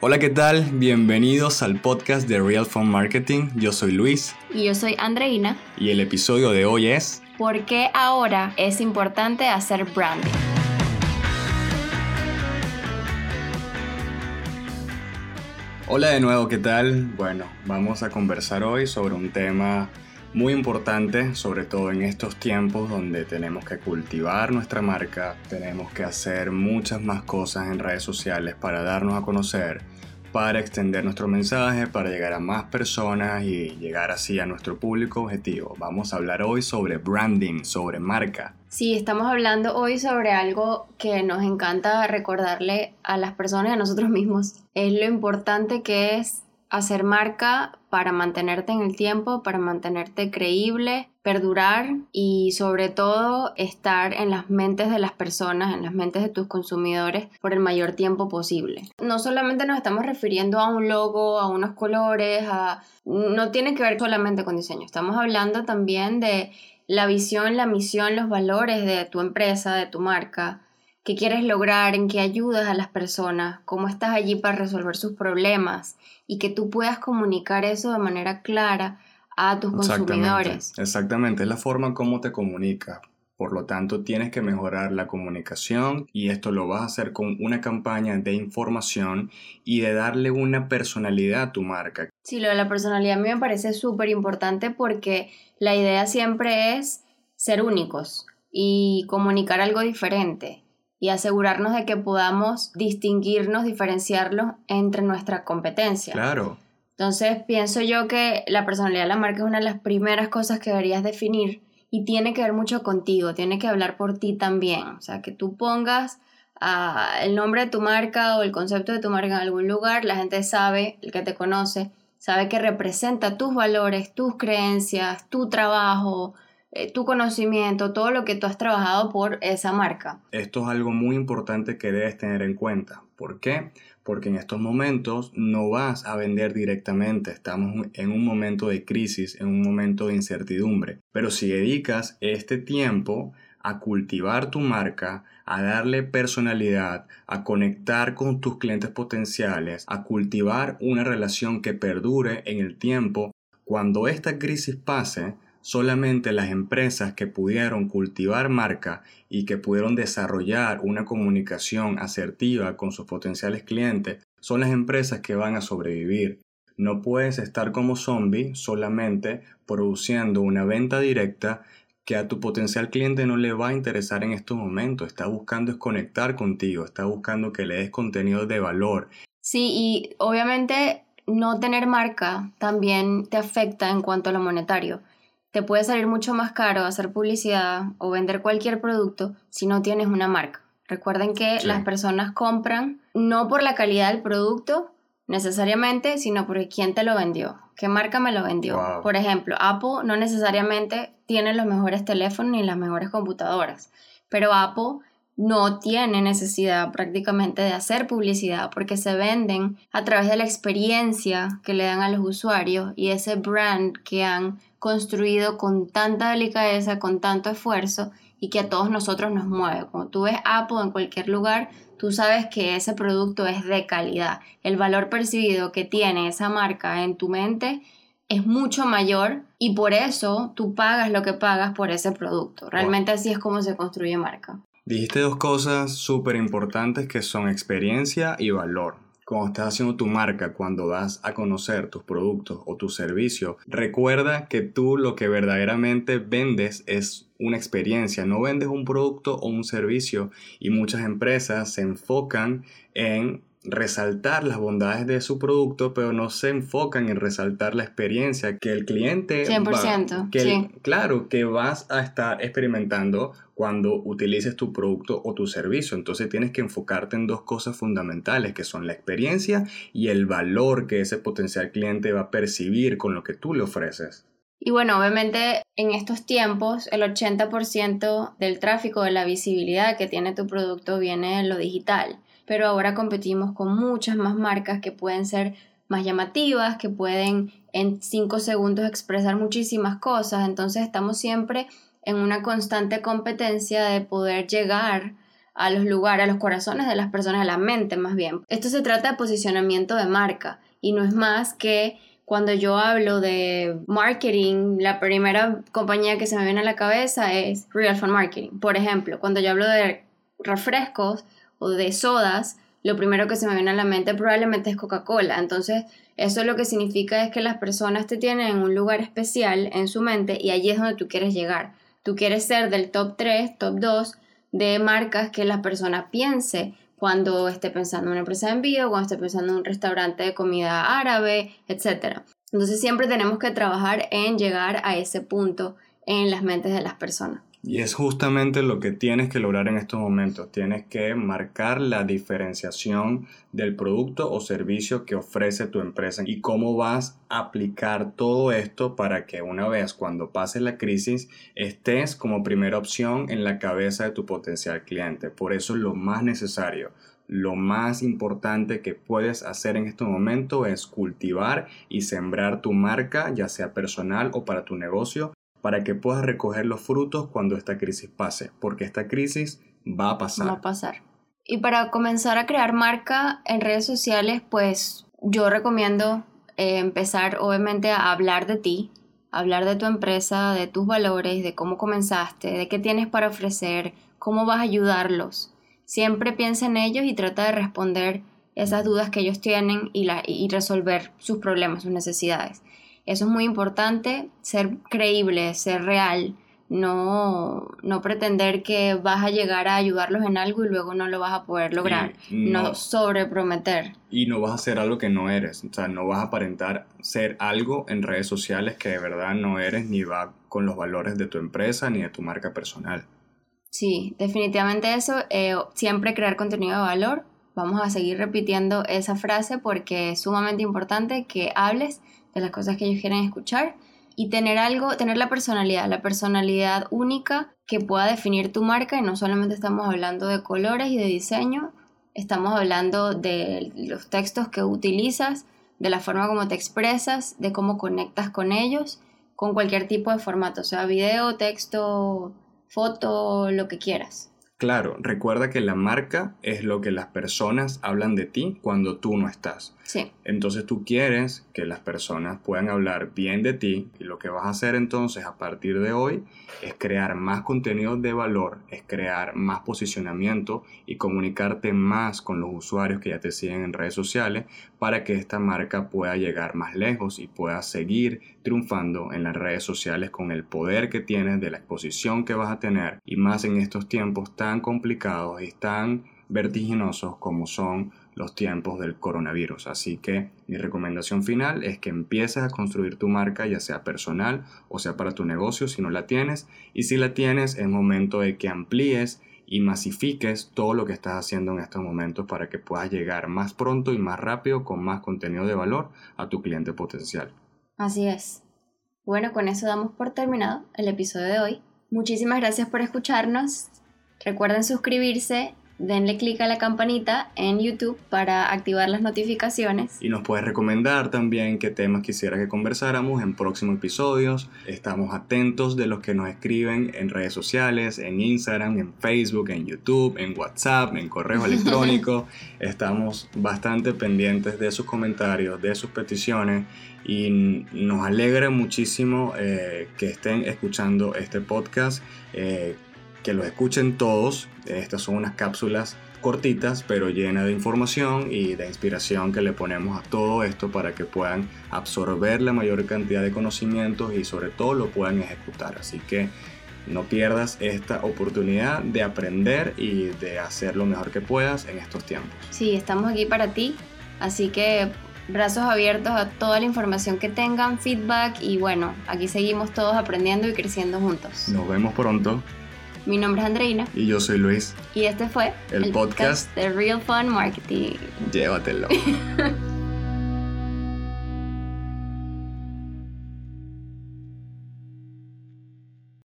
Hola, ¿qué tal? Bienvenidos al podcast de Real Phone Marketing. Yo soy Luis. Y yo soy Andreina. Y el episodio de hoy es... ¿Por qué ahora es importante hacer branding? Hola de nuevo, ¿qué tal? Bueno, vamos a conversar hoy sobre un tema muy importante, sobre todo en estos tiempos donde tenemos que cultivar nuestra marca, tenemos que hacer muchas más cosas en redes sociales para darnos a conocer, para extender nuestro mensaje, para llegar a más personas y llegar así a nuestro público objetivo. Vamos a hablar hoy sobre branding, sobre marca. Sí, estamos hablando hoy sobre algo que nos encanta recordarle a las personas y a nosotros mismos. Es lo importante que es hacer marca para mantenerte en el tiempo, para mantenerte creíble, perdurar y sobre todo estar en las mentes de las personas, en las mentes de tus consumidores por el mayor tiempo posible. No solamente nos estamos refiriendo a un logo, a unos colores, a... no tiene que ver solamente con diseño, estamos hablando también de la visión, la misión, los valores de tu empresa, de tu marca, qué quieres lograr, en qué ayudas a las personas, cómo estás allí para resolver sus problemas y que tú puedas comunicar eso de manera clara a tus consumidores. Exactamente, es la forma como te comunicas. Por lo tanto, tienes que mejorar la comunicación y esto lo vas a hacer con una campaña de información y de darle una personalidad a tu marca. Sí, lo de la personalidad a mí me parece súper importante porque la idea siempre es ser únicos y comunicar algo diferente y asegurarnos de que podamos distinguirnos, diferenciarlos entre nuestra competencia. Claro. Entonces pienso yo que la personalidad de la marca es una de las primeras cosas que deberías definir y tiene que ver mucho contigo, tiene que hablar por ti también, o sea, que tú pongas ah, el nombre de tu marca o el concepto de tu marca en algún lugar, la gente sabe, el que te conoce, sabe que representa tus valores, tus creencias, tu trabajo, eh, tu conocimiento, todo lo que tú has trabajado por esa marca. Esto es algo muy importante que debes tener en cuenta. ¿Por qué? Porque en estos momentos no vas a vender directamente, estamos en un momento de crisis, en un momento de incertidumbre. Pero si dedicas este tiempo a cultivar tu marca, a darle personalidad, a conectar con tus clientes potenciales, a cultivar una relación que perdure en el tiempo, cuando esta crisis pase, Solamente las empresas que pudieron cultivar marca y que pudieron desarrollar una comunicación asertiva con sus potenciales clientes son las empresas que van a sobrevivir. No puedes estar como zombie solamente produciendo una venta directa que a tu potencial cliente no le va a interesar en estos momentos. Está buscando es conectar contigo, está buscando que le des contenido de valor. Sí, y obviamente no tener marca también te afecta en cuanto a lo monetario te puede salir mucho más caro hacer publicidad o vender cualquier producto si no tienes una marca. Recuerden que las personas compran no por la calidad del producto necesariamente, sino por quién te lo vendió, qué marca me lo vendió. Por ejemplo, Apple no necesariamente tiene los mejores teléfonos ni las mejores computadoras, pero Apple no tiene necesidad prácticamente de hacer publicidad porque se venden a través de la experiencia que le dan a los usuarios y ese brand que han construido con tanta delicadeza, con tanto esfuerzo y que a todos nosotros nos mueve. Cuando tú ves Apple en cualquier lugar, tú sabes que ese producto es de calidad. El valor percibido que tiene esa marca en tu mente es mucho mayor y por eso tú pagas lo que pagas por ese producto. Realmente así es como se construye marca. Dijiste dos cosas súper importantes que son experiencia y valor cuando estás haciendo tu marca, cuando vas a conocer tus productos o tu servicio, recuerda que tú lo que verdaderamente vendes es una experiencia, no vendes un producto o un servicio y muchas empresas se enfocan en resaltar las bondades de su producto, pero no se enfocan en resaltar la experiencia que el cliente 100%, que claro, que vas a estar experimentando cuando utilices tu producto o tu servicio. Entonces tienes que enfocarte en dos cosas fundamentales, que son la experiencia y el valor que ese potencial cliente va a percibir con lo que tú le ofreces. Y bueno, obviamente en estos tiempos el 80% del tráfico, de la visibilidad que tiene tu producto viene en lo digital pero ahora competimos con muchas más marcas que pueden ser más llamativas, que pueden en cinco segundos expresar muchísimas cosas, entonces estamos siempre en una constante competencia de poder llegar a los lugares, a los corazones de las personas, a la mente más bien. Esto se trata de posicionamiento de marca y no es más que cuando yo hablo de marketing, la primera compañía que se me viene a la cabeza es Real Fun Marketing. Por ejemplo, cuando yo hablo de refrescos o de sodas, lo primero que se me viene a la mente probablemente es Coca-Cola. Entonces, eso lo que significa es que las personas te tienen en un lugar especial en su mente y allí es donde tú quieres llegar. Tú quieres ser del top 3, top 2 de marcas que la persona piense cuando esté pensando en una empresa de envío, cuando esté pensando en un restaurante de comida árabe, etc. Entonces siempre tenemos que trabajar en llegar a ese punto en las mentes de las personas. Y es justamente lo que tienes que lograr en estos momentos. Tienes que marcar la diferenciación del producto o servicio que ofrece tu empresa y cómo vas a aplicar todo esto para que una vez cuando pase la crisis estés como primera opción en la cabeza de tu potencial cliente. Por eso es lo más necesario. Lo más importante que puedes hacer en este momento es cultivar y sembrar tu marca, ya sea personal o para tu negocio, para que puedas recoger los frutos cuando esta crisis pase, porque esta crisis va a pasar. Va a pasar. Y para comenzar a crear marca en redes sociales, pues yo recomiendo eh, empezar obviamente a hablar de ti, hablar de tu empresa, de tus valores, de cómo comenzaste, de qué tienes para ofrecer, cómo vas a ayudarlos. Siempre piensa en ellos y trata de responder esas dudas que ellos tienen y, resolver sus problemas, sus necesidades. Eso es muy importante, ser creíble, ser real, no, no pretender que vas a llegar a ayudarlos en algo y luego no lo vas a poder lograr, no, no sobreprometer. Y no vas a hacer algo que no eres, o sea, no vas a aparentar ser algo en redes sociales que de verdad no eres ni va con los valores de tu empresa ni de tu marca personal. Sí, definitivamente eso, eh, siempre crear contenido de valor. Vamos a seguir repitiendo esa frase porque es sumamente importante que hables de las cosas que ellos quieren escuchar y tener algo, tener la personalidad, la personalidad única que pueda definir tu marca y no solamente estamos hablando de colores y de diseño, estamos hablando de los textos que utilizas, de la forma como te expresas, de cómo conectas con ellos, con cualquier tipo de formato, sea, video, texto, foto, lo que quieras. Claro, recuerda que la marca es lo que las personas hablan de ti cuando tú no estás. Entonces tú quieres que las personas puedan hablar bien de ti y lo que vas a hacer entonces a partir de hoy es crear más contenido de valor, es crear más posicionamiento y comunicarte más con los usuarios que ya te siguen en redes sociales para que esta marca pueda llegar más lejos y pueda seguir triunfando en las redes sociales con el poder que tienes de la exposición que vas a tener y más en estos tiempos tan complicados y tan vertiginosos como son los tiempos del coronavirus. Así que mi recomendación final es que empieces a construir tu marca, ya sea personal o sea para tu negocio si no la tienes. Y si la tienes, es momento de que amplíes y masifiques todo lo que estás haciendo en estos momentos para que puedas llegar más pronto y más rápido con más contenido de valor a tu cliente potencial. Así es. Bueno, con eso damos por terminado el episodio de hoy. Muchísimas gracias por escucharnos. Recuerden suscribirse denle clic a la campanita en YouTube para activar las notificaciones. Y nos puedes recomendar también qué temas quisieras que conversáramos en próximos episodios. Estamos atentos de los que nos escriben en redes sociales, en Instagram, en Facebook, en YouTube, en WhatsApp, en correo electrónico. Estamos bastante pendientes de sus comentarios, de sus peticiones y nos alegra muchísimo eh, que estén escuchando este podcast. Eh, que lo escuchen todos. Estas son unas cápsulas cortitas pero llenas de información y de inspiración que le ponemos a todo esto para que puedan absorber la mayor cantidad de conocimientos y sobre todo lo puedan ejecutar. Así que no pierdas esta oportunidad de aprender y de hacer lo mejor que puedas en estos tiempos. Sí, estamos aquí para ti, así que brazos abiertos a toda la información que tengan, feedback y bueno, aquí seguimos todos aprendiendo y creciendo juntos. Nos vemos pronto. Mi nombre es Andreina. Y yo soy Luis. Y este fue el, podcast, de Real Fun Marketing. Llévatelo.